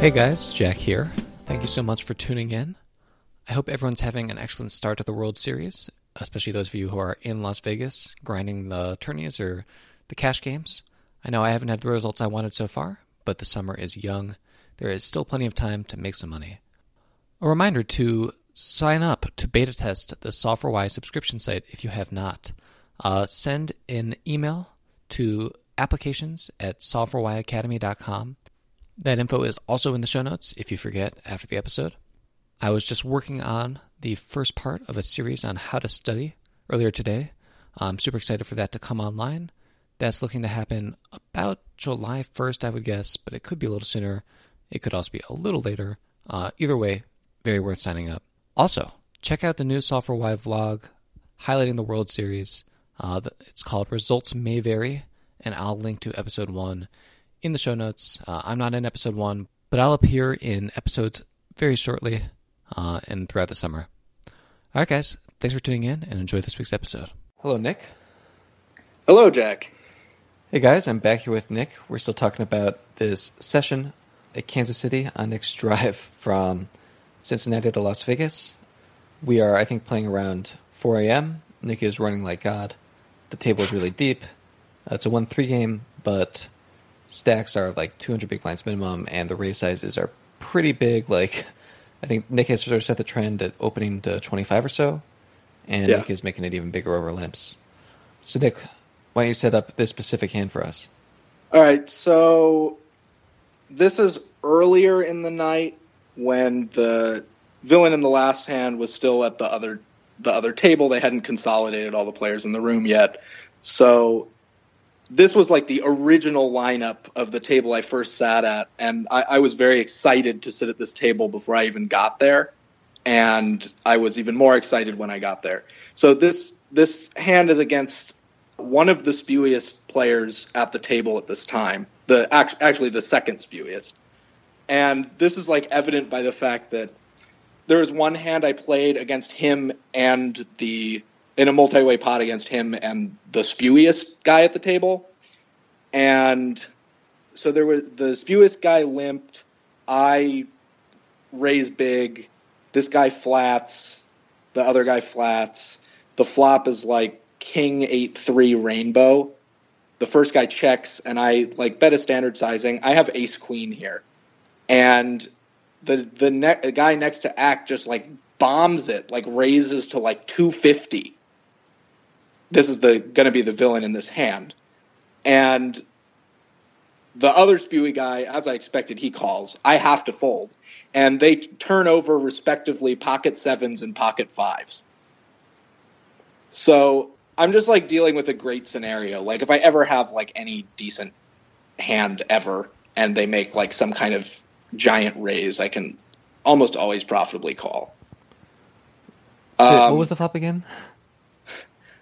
Hey guys, Jack here. Thank you so much for tuning in. I hope everyone's having an excellent start to the World Series, especially those of you who are in Las Vegas grinding the tourneys or the cash games. I know I haven't had the results I wanted so far, but the summer is young. There is still plenty of time to make some money. A reminder to sign up to beta test the Solve4Why subscription site if you have not. Uh, send an email to applications at solve4whyacademy.com that info is also in the show notes if you forget after the episode. I was just working on the first part of a series on how to study earlier today. I'm super excited for that to come online. That's looking to happen about July 1st, I would guess, but it could be a little sooner. It could also be a little later. Uh, either way, very worth signing up. Also, check out the new Solve4Why vlog highlighting the World Series. Uh, it's called Results May Vary, and I'll link to episode one in the show notes. Uh, I'm not in episode one, but I'll appear in episodes very shortly uh, and throughout the summer. All right, guys, thanks for tuning in and enjoy this week's episode. Hello, Nick. Hello, Jack. Hey, guys, I'm back here with Nick. We're still talking about this session at Kansas City on Nick's drive from Cincinnati to Las Vegas. We are, I think, playing around 4 a.m. Nick is running like God. The table is really deep. Uh, it's a 1 3 game, but stacks are like 200 big blinds minimum, and the raise sizes are pretty big. Like, I think Nick has sort of set the trend at opening to 25 or so, and yeah. Nick is making it even bigger over limps. So, Nick, why don't you set up this specific hand for us? All right. So, this is earlier in the night when the villain in the last hand was still at the other the other table. They hadn't consolidated all the players in the room yet. So this was like the original lineup of the table I first sat at, and I, I, was very excited to sit at this table before I even got there, and I was even more excited when I got there. So this this hand is against one of the spewiest players at the table at this time, the actually the second spewiest, and this is like evident by the fact that there was one hand I played against him and the in a multi-way pot against him and the spewiest guy at the table. And so there was the spewiest guy limped. I raise big. This guy flats. The other guy flats. The flop is like king eight three rainbow. The first guy checks, and I like bet a standard sizing. I have ace queen here, and the the, ne- the guy next to act just like bombs it, like raises to like two fifty this is the going to be the villain in this hand. And the other spewy guy, as I expected, he calls. I have to fold. And they turn over respectively pocket sevens and pocket fives. So I'm just like dealing with a great scenario. Like if I ever have like any decent hand ever and they make like some kind of giant raise, I can almost always profitably call. So um, what was the flop again?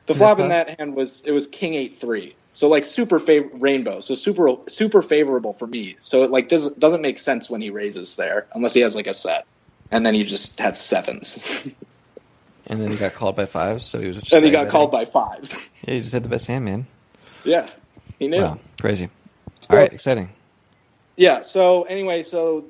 The flop in that hand was it was king eight three. So like super favor- rainbow, so super super favorable for me. So it like does doesn't make sense when he raises there unless he has like a set, and then he just had sevens. and then he got called by fives, so he was. Just and he got called by fives. Yeah, he just had the best hand, man. Yeah, he knew. Wow, crazy. So, All right, exciting. Yeah. So anyway, so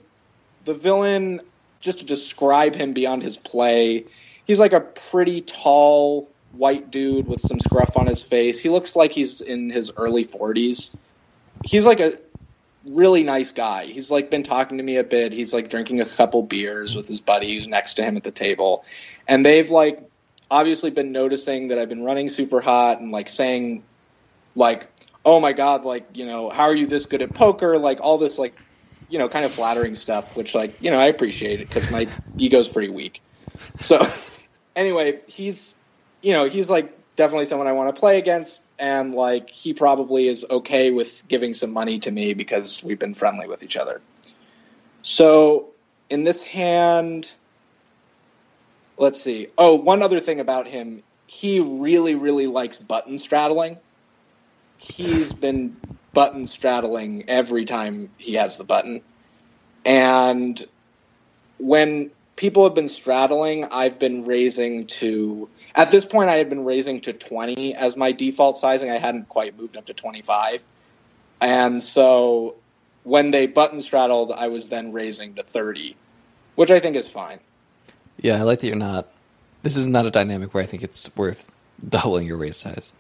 the villain, just to describe him beyond his play, he's like a pretty tall white dude with some scruff on his face. He looks like he's in his early 40s. He's like a really nice guy. He's like been talking to me a bit. He's like drinking a couple beers with his buddy who's next to him at the table. And they've like obviously been noticing that I've been running super hot and like saying like, "Oh my god, like, you know, how are you this good at poker?" like all this like you know, kind of flattering stuff, which like, you know, I appreciate it cuz my ego's pretty weak. So anyway, he's you know, he's like definitely someone I want to play against, and like he probably is okay with giving some money to me because we've been friendly with each other. So in this hand, let's see. Oh, one other thing about him, he really, really likes button straddling. He's been button straddling every time he has the button. And when people have been straddling, I've been raising to at this point, I had been raising to 20 as my default sizing. I hadn't quite moved up to 25. And so when they button straddled, I was then raising to 30, which I think is fine. Yeah, I like that you're not. This is not a dynamic where I think it's worth doubling your raise size.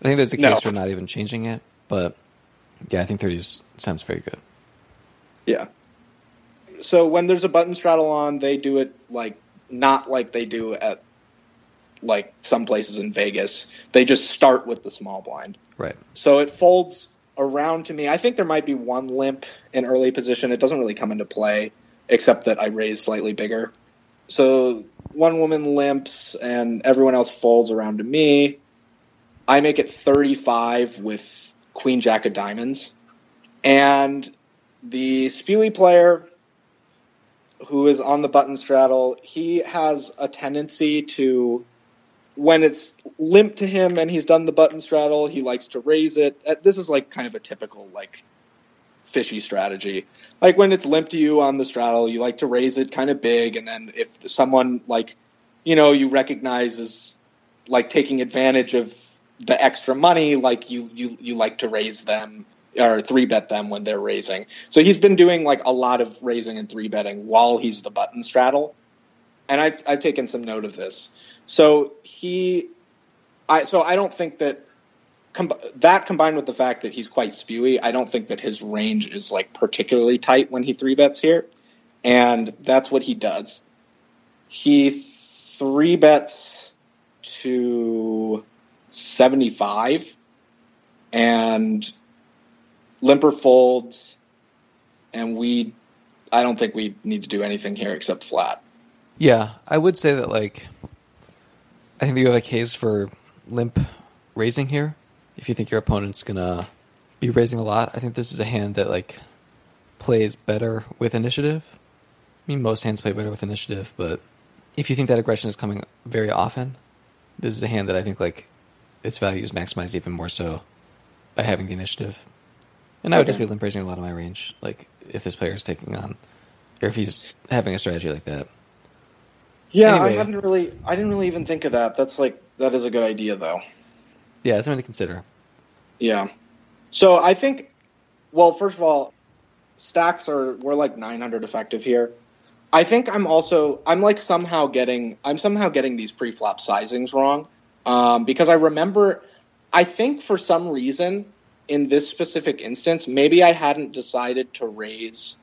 I think there's a case No. for not even changing it, but yeah, I think 30 is, sounds very good. Yeah. So when there's a button straddle on, they do it like not like they do at like some places in Vegas. They just start with the small blind. Right. So it folds around to me. I think there might be one limp in early position. It doesn't really come into play, except that I raise slightly bigger. So one woman limps and everyone else folds around to me. I make it 35 with Queen Jack of Diamonds. And the Spewy player who is on the button straddle, he has a tendency to when it's limp to him and he's done the button straddle, he likes to raise it. Uh, This is like kind of a typical like fishy strategy. Like when it's limp to you on the straddle, you like to raise it kind of big, and then if someone like you know you recognize is like taking advantage of the extra money, like you you you like to raise them or three bet them when they're raising. So he's been doing like a lot of raising and three betting while he's the button straddle, and I, I've taken some note of this. So he, I so I don't think that com- that combined with the fact that he's quite spewy, I don't think that his range is like particularly tight when he three bets here, and that's what he does. He three bets to seventy five, and limper folds, and we. I don't think we need to do anything here except flat. Yeah, I would say that like I think you have a case for limp raising here. If you think your opponent's gonna be raising a lot, I think this is a hand that like plays better with initiative. I mean, most hands play better with initiative, but if you think that aggression is coming very often, this is a hand that I think like its value is maximized even more so by having the initiative. And I would just be limp raising a lot of my range, like if this player is taking on, or if he's having a strategy like that. Yeah, Anyway. I hadn't really. I didn't really even think of that. That's like that is a good idea though. Yeah, it's something to consider. Yeah. So I think, well, first of all, stacks are we're like 900 effective here. I think I'm also I'm like somehow getting I'm somehow getting these pre-flop sizings wrong um, because I remember I think for some reason in this specific instance maybe I hadn't decided to raise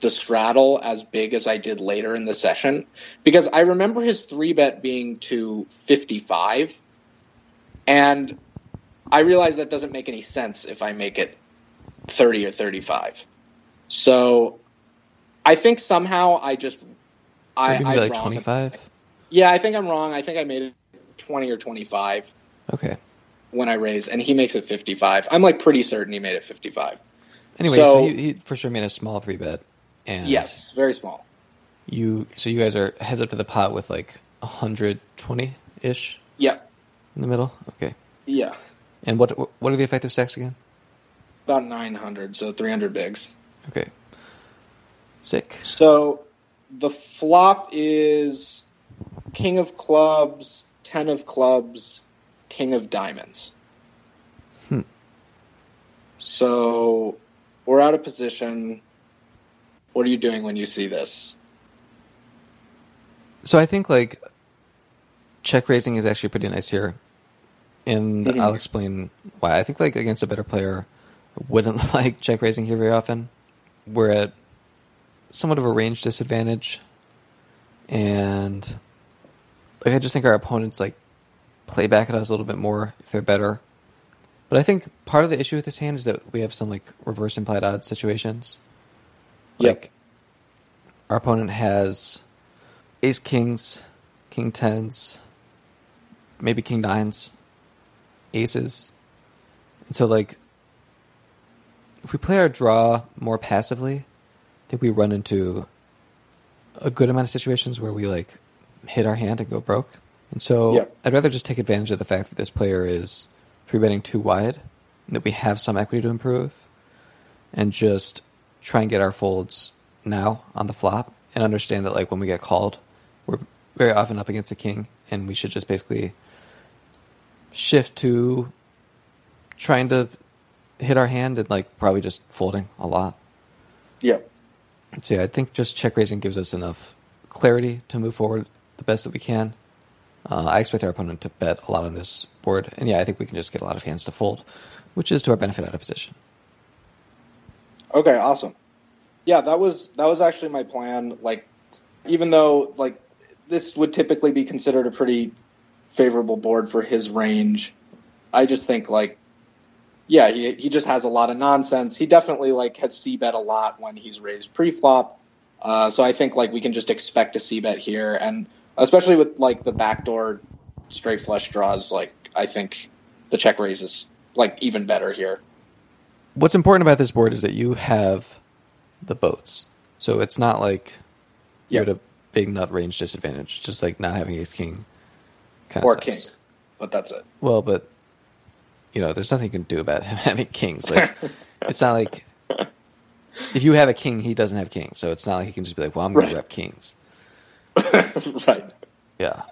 the straddle as big as I did later in the session because I remember his three bet being to 55 and I realize that doesn't make any sense if I make it 30 or 35. So I think somehow I just I Maybe I like wrong. 25? Yeah, I think I'm wrong. I think I made it 20 or 25 Okay. When I raise, and he makes it 55. I'm like pretty certain he made it 55. Anyway, So- so, he, he for sure made a small three bet. And Yes, very small. You so you guys are heads up to the pot with like 120 ish Yeah. in the middle. Okay. Yeah. And what what are the effective stacks again? About 900, so 300 bigs. Okay. Sick. So the flop is King of Clubs, Ten of Clubs, King of Diamonds. Hmm. So we're out of position. What are you doing when you see this? So I think like check raising is actually pretty nice here, and Mhm. I'll explain why. I think like against a better player, wouldn't like check raising here very often. We're at somewhat of a range disadvantage, and like I just think our opponents like play back at us a little bit more if they're better. But I think part of the issue with this hand is that we have some like reverse implied odds situations. Yep. Like our opponent has ace kings, king tens, maybe king nines, aces. And so like if we play our draw more passively, I think we run into a good amount of situations where we like hit our hand and go broke. And so Yeah. I'd rather just take advantage of the fact that this player is three betting too wide and that we have some equity to improve and just try and get our folds now on the flop and understand that like when we get called, we're very often up against a king and we should just basically shift to trying to hit our hand and like probably just folding a lot Yep. So yeah, I think just check raising gives us enough clarity to move forward the best that we can. Uh, I expect our opponent to bet a lot on this board, and yeah, I think we can just get a lot of hands to fold, which is to our benefit out of position. Okay, awesome. Yeah, that was that was actually my plan. Like, even though like this would typically be considered a pretty favorable board for his range, I just think like, yeah, he he just has a lot of nonsense. He definitely like has c bet a lot when he's raised pre-flop. Uh, so I think like we can just expect a c bet here, and especially with like the backdoor straight flush draws, like I think the check raise is like even better here. What's important about this board is that you have the boats, so it's not like you're Yep. at a big nut range disadvantage, just like not having ace king. Kind or kings, but that's it. Well, but you know, there's nothing you can do about him having kings. Like, it's not like if you have a king, he doesn't have kings, so it's not like he can just be like, "Well, I'm going Right. to rep kings." right. Yeah,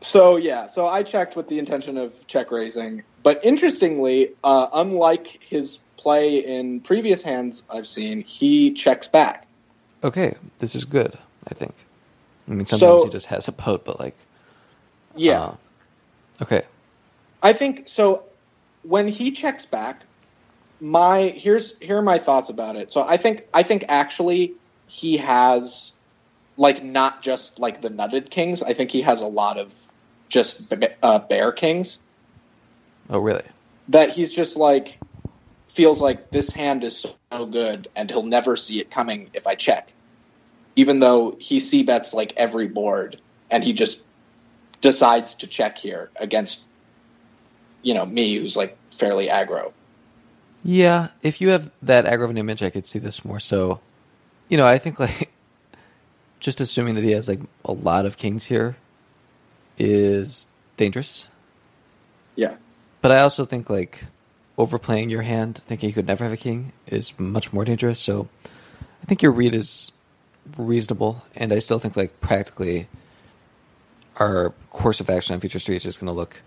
So yeah, so I checked with the intention of check raising, but interestingly, uh, unlike his play in previous hands I've seen, he checks back. okay, this is good. I think. I mean, sometimes So- he just has a boat, but like, Yeah, uh, okay, I think so. When he checks back, my here's here are my thoughts about it. So I think I think actually he has like not just like the nutted kings. I think he has a lot of just uh, bare kings. oh really? that he's just like feels like this hand is so good and he'll never see it coming if I check. Even though he c bets like every board and he just decides to check here against you know me who's like fairly aggro. Yeah, if you have that aggravating image, I could see this more so. You know, I think like just assuming that he has like a lot of kings here is dangerous. Yeah. But I also think like overplaying your hand, thinking you could never have a king, is much more dangerous. So I think your read is reasonable, and I still think like practically our course of action on future streets is going to look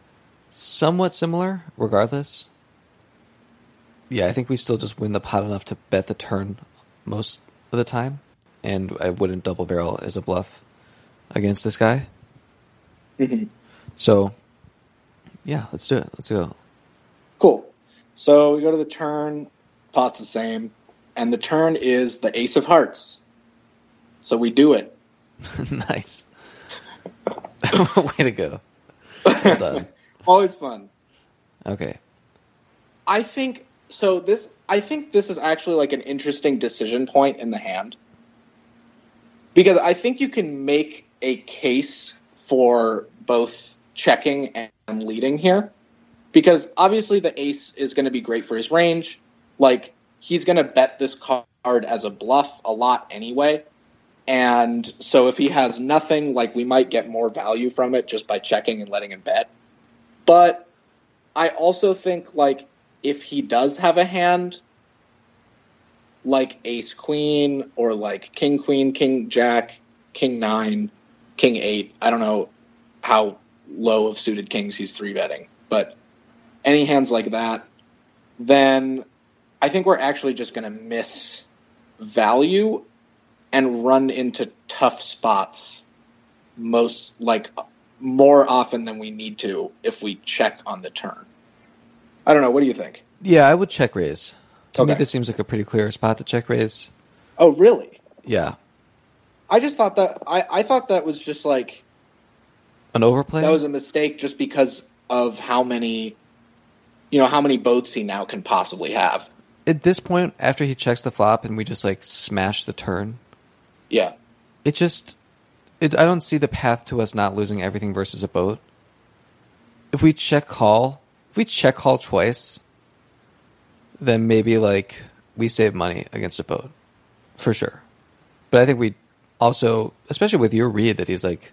somewhat similar, regardless. Yeah, I think we still just win the pot enough to bet the turn most of the time, and I wouldn't double barrel as a bluff against this guy. Mhm. So, yeah, let's do it. Let's go. Cool. So we go to the turn, pot's the same, and the turn is the ace of hearts. So we do it. nice. Way to go. Well done. Always fun. Okay. I think so. This I think this is actually like an interesting decision point in the hand because I think you can make a case for both checking and leading here because obviously the ace is going to be great for his range. Like he's going to bet this card as a bluff a lot anyway. And so if he has nothing, like we might get more value from it just by checking and letting him bet. But I also think like if he does have a hand like ace queen or like king queen, king jack, king nine, king eight, I don't know how low of suited kings he's three betting, but any hands like that, then I think we're actually just going to miss value and run into tough spots most like more often than we need to if we check on the turn. I don't know. What do you think? Yeah, I would check raise. To me, this seems like a pretty clear spot to check raise. Oh, really? Yeah. I just thought that I, I thought that was just like An overplay? that was a mistake just because of how many you know how many boats he now can possibly have. At this point, after he checks the flop and we just like smash the turn, Yeah. it just. It, I don't see the path to us not losing everything versus a boat. If we check call, if we check call twice, then maybe like we save money against a boat, for sure. But I think we also, especially with your read that he's like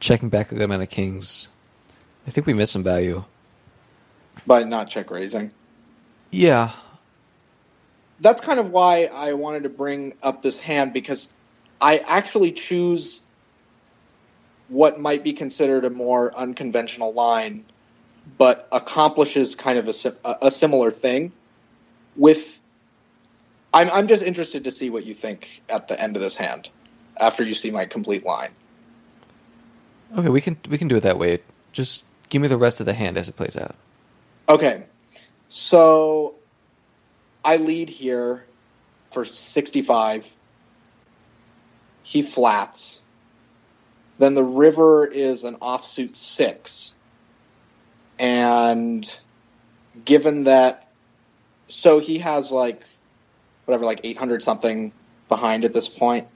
checking back a good amount of kings, I think we miss some value. By not check raising. Yeah, That's kind of why I wanted to bring up this hand because I actually choose what might be considered a more unconventional line, but accomplishes kind of a, a a similar thing with I'm I'm just interested to see what you think at the end of this hand, after you see my complete line. Okay, we can we can do it that way. Just give me the rest of the hand as it plays out. Okay, so I lead here for 65. He flats. Then the river is an offsuit six. And given that, so he has like, whatever, like 800 something behind at this point,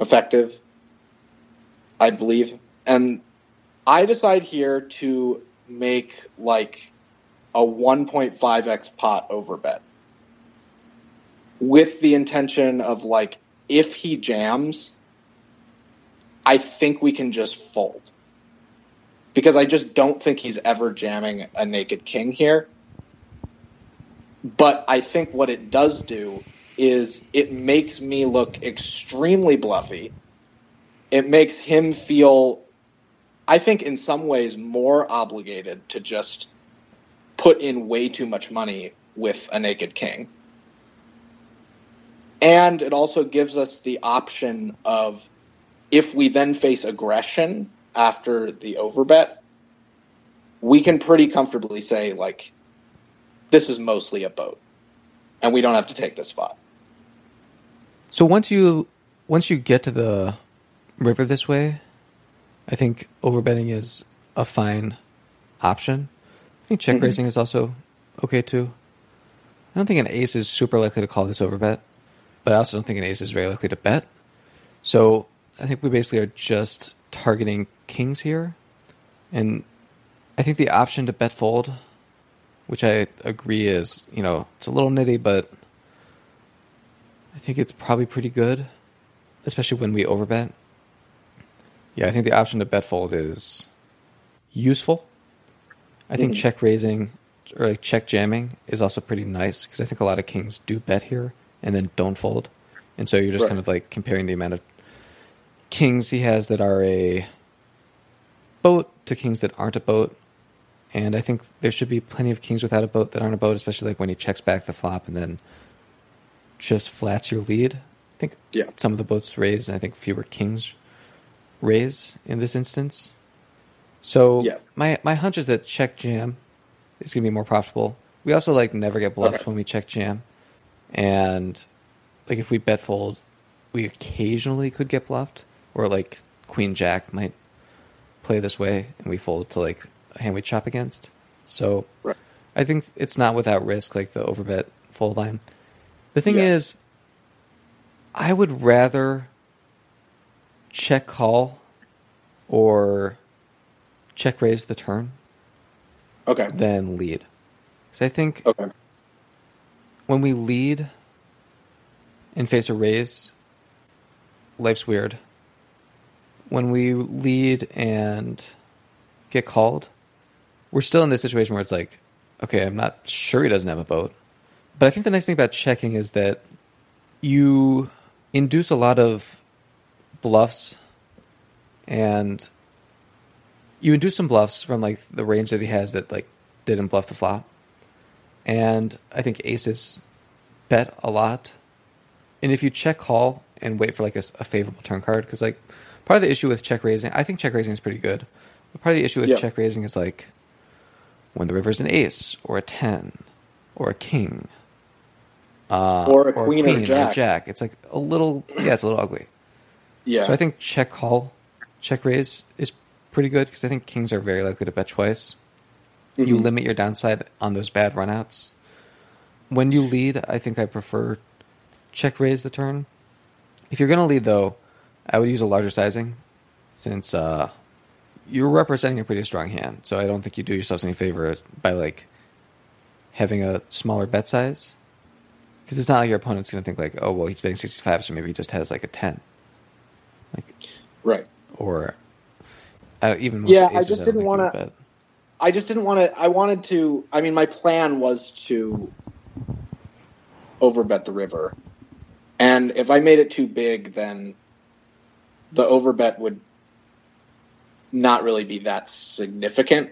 effective, I believe. And I decide here to make like a 1.5x pot over bet with the intention of like if he jams I think we can just fold. Because I just don't think he's ever jamming a naked king here. But I think what it does do is it makes me look extremely bluffy. It makes him feel, I think, in some ways more obligated to just put in way too much money with a naked king. And it also gives us the option of if we then face aggression after the overbet, we can pretty comfortably say, like, this is mostly a boat. And we don't have to take this spot. So once you once you get to the river this way, I think overbetting is a fine option. I think check Mhm. raising is also okay too. I don't think an ace is super likely to call this overbet, but I also don't think an ace is very likely to bet. So I think we basically are just targeting kings here, and I think the option to bet fold, which I agree is you know it's a little nitty, but I think it's probably pretty good, especially when we overbet. Yeah, I think the option to bet fold is useful. I think Mhm. check raising or like check jamming is also pretty nice because I think a lot of kings do bet here and then don't fold, and so you're just Right. kind of like comparing the amount of kings he has that are a boat to kings that aren't a boat. And I think there should be plenty of kings without a boat that aren't a boat, especially like when he checks back the flop and then just flats your lead. I think Yeah. some of the boats raise, and I think fewer kings raise in this instance. So Yes. my my hunch is that check jam is going to be more profitable. We also like never get bluffed Okay. when we check jam, and like if we bet fold, we occasionally could get bluffed, or like queen jack might play this way, and we fold to like hand we chop against. So Right. I think it's not without risk, like the overbet fold line. The thing Yeah. is, I would rather check call or check raise the turn Okay. than lead. Because I think Okay. when we lead and face a raise, life's weird. When we lead and get called, we're still in this situation where it's like, okay, I'm not sure he doesn't have a boat. But I think the nice thing about checking is that you induce a lot of bluffs and you induce some bluffs from like the range that he has that like didn't bluff the flop. And I think aces bet a lot. And if you check call and wait for like a favorable turn card, because like part of the issue with check raising, I think check raising is pretty good. But part of the issue with Yeah. check raising is like when the river's an ace or a ten or a king. Uh, Or a queen or a jack. jack. It's like a little, yeah, it's a little ugly. Yeah. So I think check call, check raise is pretty good because I think kings are very likely to bet twice. You Mhm. limit your downside on those bad runouts. When you lead, I think I prefer check raise the turn. If you're going to lead, though, I would use a larger sizing since uh, you're representing a pretty strong hand. So I don't think you do yourselves any favor by like having a smaller bet size because it's not like your opponent's going to think like, oh well, he's betting 65, so maybe he just has like a 10, like right. or uh, even Yeah, I just don't didn't wanna- bet. I just didn't want to. I wanted to. I mean, my plan was to overbet the river, and if I made it too big, then the overbet would not really be that significant,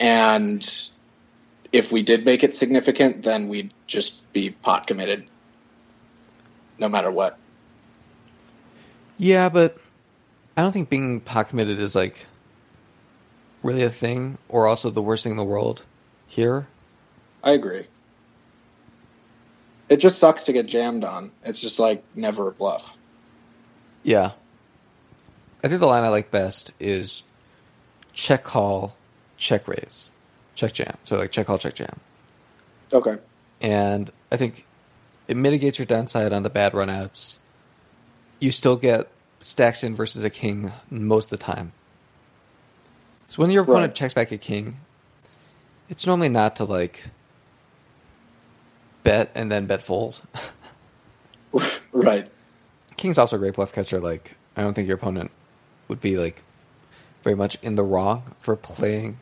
and if we did make it significant, then we'd just be pot committed, no matter what. Yeah, but I don't think being pot committed is like really a thing, or also the worst thing in the world here. I agree. It just sucks to get jammed on. It's just like never a bluff. Yeah. I think the line I like best is check call, check raise, check jam. So like check call, check jam. Okay. And I think it mitigates your downside on the bad runouts. You still get stacks in versus a king most of the time. So when your opponent Right. checks back a king, it's normally not to like bet and then bet fold. right. King's also a great bluff catcher. Like, I don't think your opponent would be like very much in the wrong for playing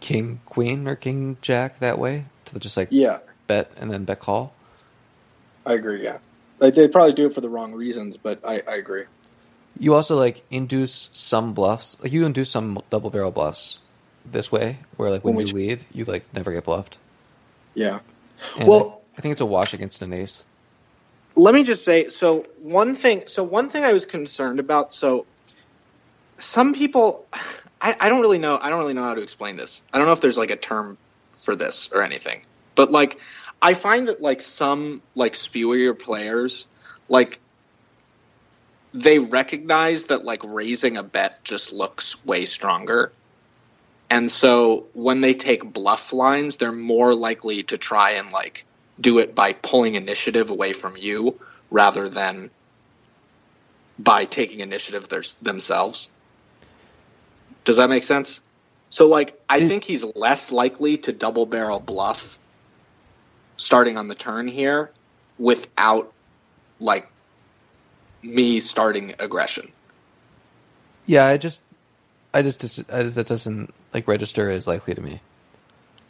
king queen or king jack that way to just like Yeah, bet and then bet call. I agree. Yeah, like they probably do it for the wrong reasons, but I, I agree. You also like induce some bluffs. Like you induce some double barrel bluffs this way, where like when, When you we- lead, you like never get bluffed. Yeah. And Well- I, I think it's a wash against an ace. Let me just say so one thing so one thing i was concerned about so some people I, I don't really know i don't really know how to explain this. I don't know if there's like a term for this or anything but like i find that like some like spewier players like they recognize that like raising a bet just looks way stronger. And so when they take bluff lines they're more likely to try and like do it by pulling initiative away from you rather than by taking initiative their, themselves. Does that make sense? So, like, I think he's less likely to double barrel bluff starting on the turn here without, like, me starting aggression. Yeah, I just, I just, I just that doesn't like register as likely to me.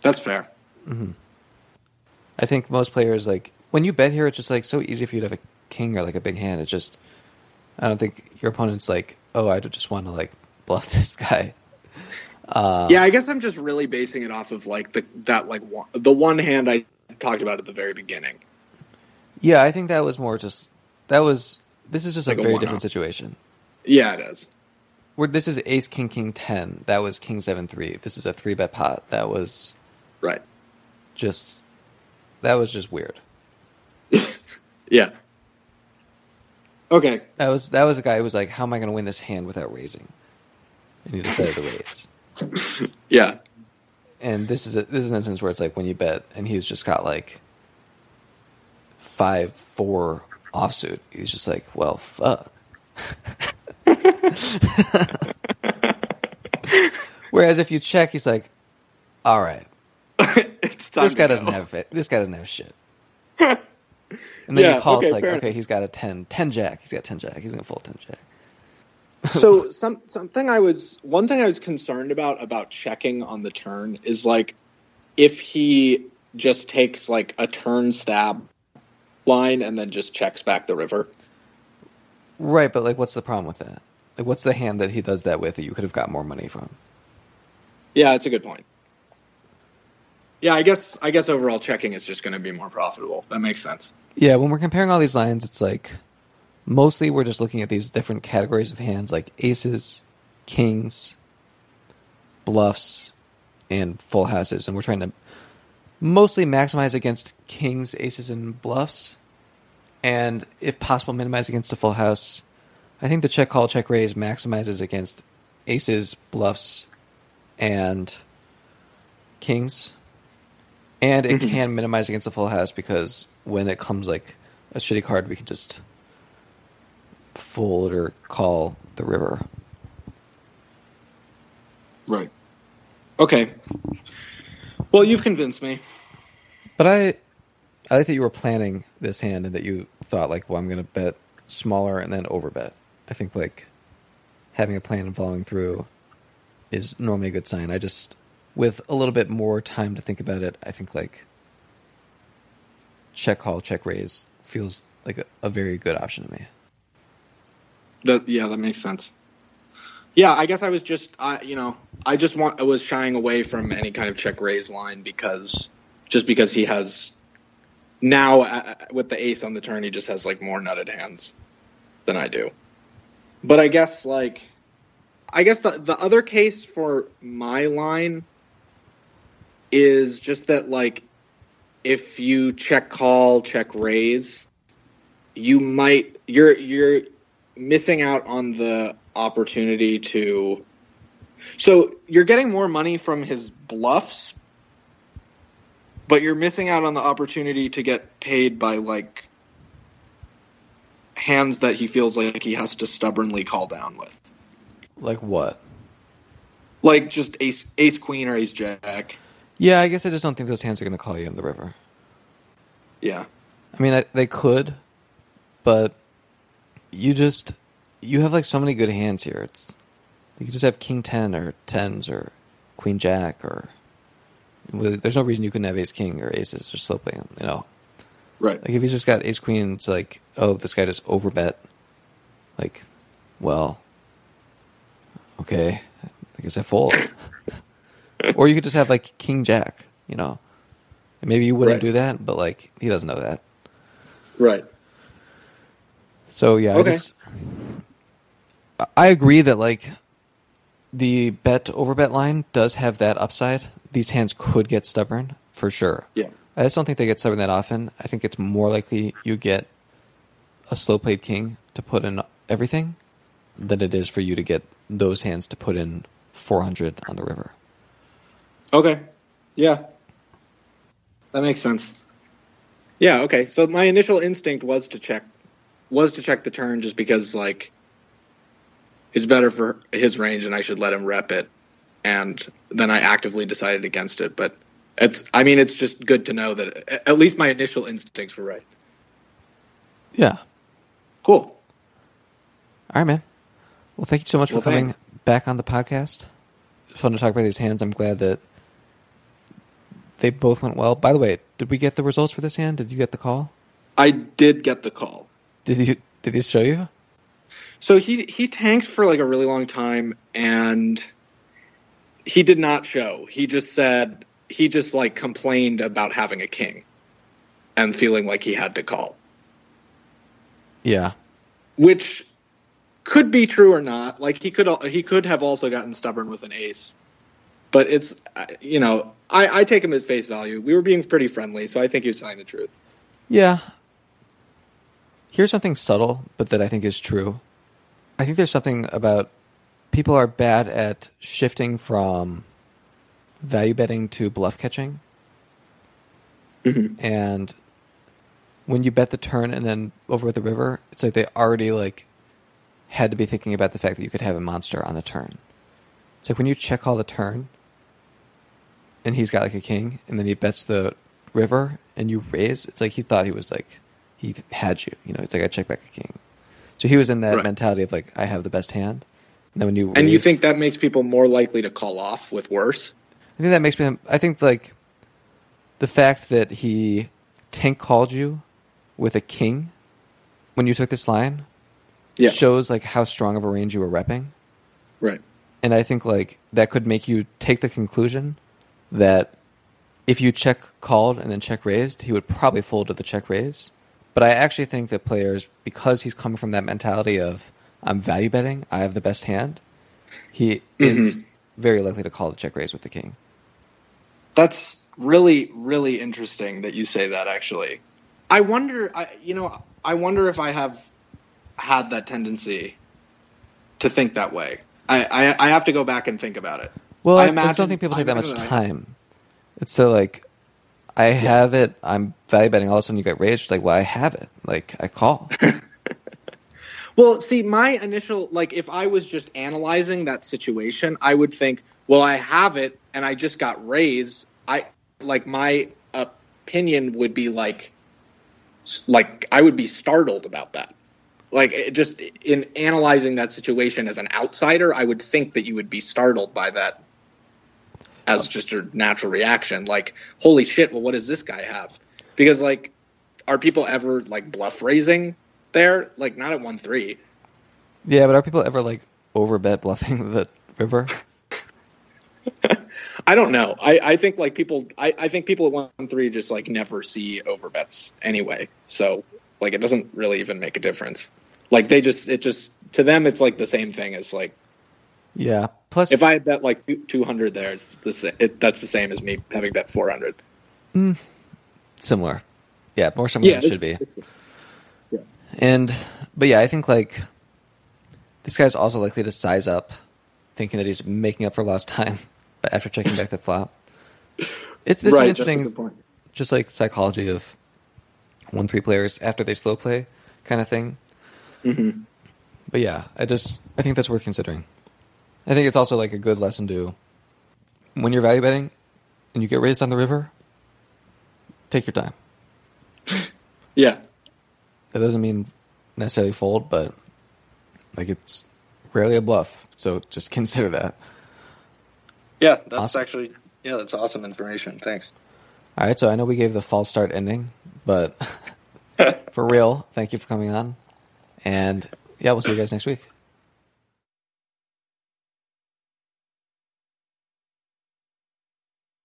That's fair. Mm-hmm. I think most players like when you bet here, it's just like so easy for you to have a king or like a big hand. It's just I don't think your opponent's like, oh, I just want to like bluff this guy. Uh, yeah, I guess I'm just really basing it off of like the that like one, the one hand I talked about at the very beginning. yeah, I think that was more just that was. This is just Like a a very one-off. different situation. Yeah, it is. Where this is ace king king ten. That was king seven three. This is a three bet pot. That was Right. just that was just weird. Yeah. Okay. That was that was a guy who was like, how am I going to win this hand without raising? And he decided to raise. Yeah. and this is a, this is an instance where it's like when you bet and he's just got like five four offsuit he's just like well fuck whereas if you check he's like all right it's time this guy go. doesn't have it this guy doesn't have shit. And then Yeah, you call okay, it's like fair oh, okay he's got a 10 10 jack. He's got 10 jack. He's gonna fold 10 jack. So some something I was one thing I was concerned about about checking on the turn is like if he just takes like a turn stab line and then just checks back the river. right but like what's the problem with that? Like what's the hand that he does that with that you could have got more money from? Yeah, that's a good point. Yeah, I guess I guess overall checking is just going to be more profitable. That makes sense. Yeah, when we're comparing all these lines, it's like mostly we're just looking at these different categories of hands like aces, kings, bluffs, and full houses, and we're trying to mostly maximize against kings, aces, and bluffs, and if possible, minimize against a full house. I think the check call, check raise maximizes against aces, bluffs, and kings. And it mm-hmm. can minimize against a full house because when it comes like a shitty card, we can just fold or call the river. Right. Okay. Well, you've convinced me. But I, I like that you were planning this hand and that you thought like, well, I'm going to bet smaller and then overbet. I think like having a plan and following through is normally a good sign. I just, with a little bit more time to think about it, I think like check call, check raise feels like a, a very good option to me. That yeah, that makes sense. Yeah, I guess I was just I you know I just want I was shying away from any kind of check raise line because just because he has now uh, with the ace on the turn he just has like more nutted hands than I do. But I guess like I guess the the other case for my line is just that like if you check call, check raise, you might you're you're missing out on the opportunity to so you're getting more money from his bluffs but you're missing out on the opportunity to get paid by like hands that he feels like he has to stubbornly call down with Like what? like just ace ace queen or ace jack Yeah, I guess I just don't think those hands are going to call you in the river. yeah I mean, I, they could, but you just you have like so many good hands here. It's you could just have king ten or tens or queen jack or there's no reason you couldn't have ace king or aces or play. You know, right like if he's just got ace queen, it's like oh this guy just overbet. Like, well, okay, I guess I fold. or you could just have like king jack. You know, and maybe you wouldn't Right. do that, but like he doesn't know that. right So yeah, Okay. I, just, I- agree that like the bet to overbet line does have that upside. These hands could get stubborn for sure. yeah I just don't think they get stubborn that often. I think it's more likely you get a slow played king to put in everything than it is for you to get those hands to put in 400 on the river. Okay. Yeah. That makes sense. Yeah, okay. So my initial instinct was to check was to check the turn just because like it's better for his range and I should let him rep it. And then I actively decided against it, but it's I mean it's just good to know that at least my initial instincts were right. Yeah. Cool. All right, man. Well, thank you so much for Well, coming thanks. back on the podcast. It's fun to talk about these hands. I'm glad that they both went well. By the way, did we get the results for this hand? Did you get the call? I did get the call. Did you did he show you? So he he tanked for like a really long time and he did not show. He just said he just like complained about having a king and feeling like he had to call, Yeah. which could be true or not. Like he could he could have also gotten stubborn with an ace. But it's you know, I I take him at face value. We were being pretty friendly, so I think he was telling the truth. Yeah. Here's something subtle, but that I think is true. I think there's something about people are bad at shifting from value betting to bluff catching. Mm-hmm. And when you bet the turn and then over at the river, it's like they already like had to be thinking about the fact that you could have a monster on the turn. It's like when you check call the turn and he's got like a king and then he bets the river and you raise, it's like he thought he was like he had you. You know, it's like I check back a king. So he was in that Right. mentality of like I have the best hand. And then when you And you think that makes people more likely to call off with worse? I think that makes me. I think like the fact that he tank called you with a king when you took this line Yeah. shows like how strong of a range you were repping, Right. and I think like that could make you take the conclusion that if you check called and then check raised, he would probably fold to the check raise. But I actually think that players, because he's coming from that mentality of I'm value betting, I have the best hand, he mm-hmm. is very likely to call the check raise with the king. That's really, really interesting that you say that. Actually, I wonder. I you know, I wonder if I have had that tendency to think that way. I I, I have to go back and think about it. Well, I I, I don't think people take that much time. It's so like, I have it. I'm value betting. All of a sudden, you get raised. It's like, well, I have it. Like, I call. Well, see, my initial like, if I was just analyzing that situation, I would think, well, I have it, and I just got raised. I like my opinion would be like, like I would be startled about that. Like, just in analyzing that situation as an outsider, I would think that you would be startled by that as just a natural reaction. Like, holy shit! Well, what does this guy have? Because like, are people ever like bluff raising there? Like, not at one three. yeah, but are people ever like over bet bluffing the river? I don't know. I, I think like people I, I think people at one three just like never see overbets anyway. So like it doesn't really even make a difference. Like they just it just to them it's like the same thing as like Yeah. Plus, if I bet like two hundred there, it's the it, that's the same as me having bet four hundred. similar. Yeah, more similar Yeah, than it should be. it's- And but yeah, I think like this guy's also likely to size up, thinking that he's making up for lost time, but after checking back the flop. It's this right. an That's a interesting, just like psychology of one three players after they slow play kind of thing. Mhm. But yeah, I just I think that's worth considering. I think it's also like a good lesson to when you're value betting and you get raised on the river, take your time. Yeah. That doesn't mean necessarily fold, but like it's rarely a bluff. So just consider that. Yeah, that's Awesome. actually yeah, that's awesome information. Thanks. All right, so I know we gave the false start ending, but for real, thank you for coming on. And yeah, we'll see you guys next week.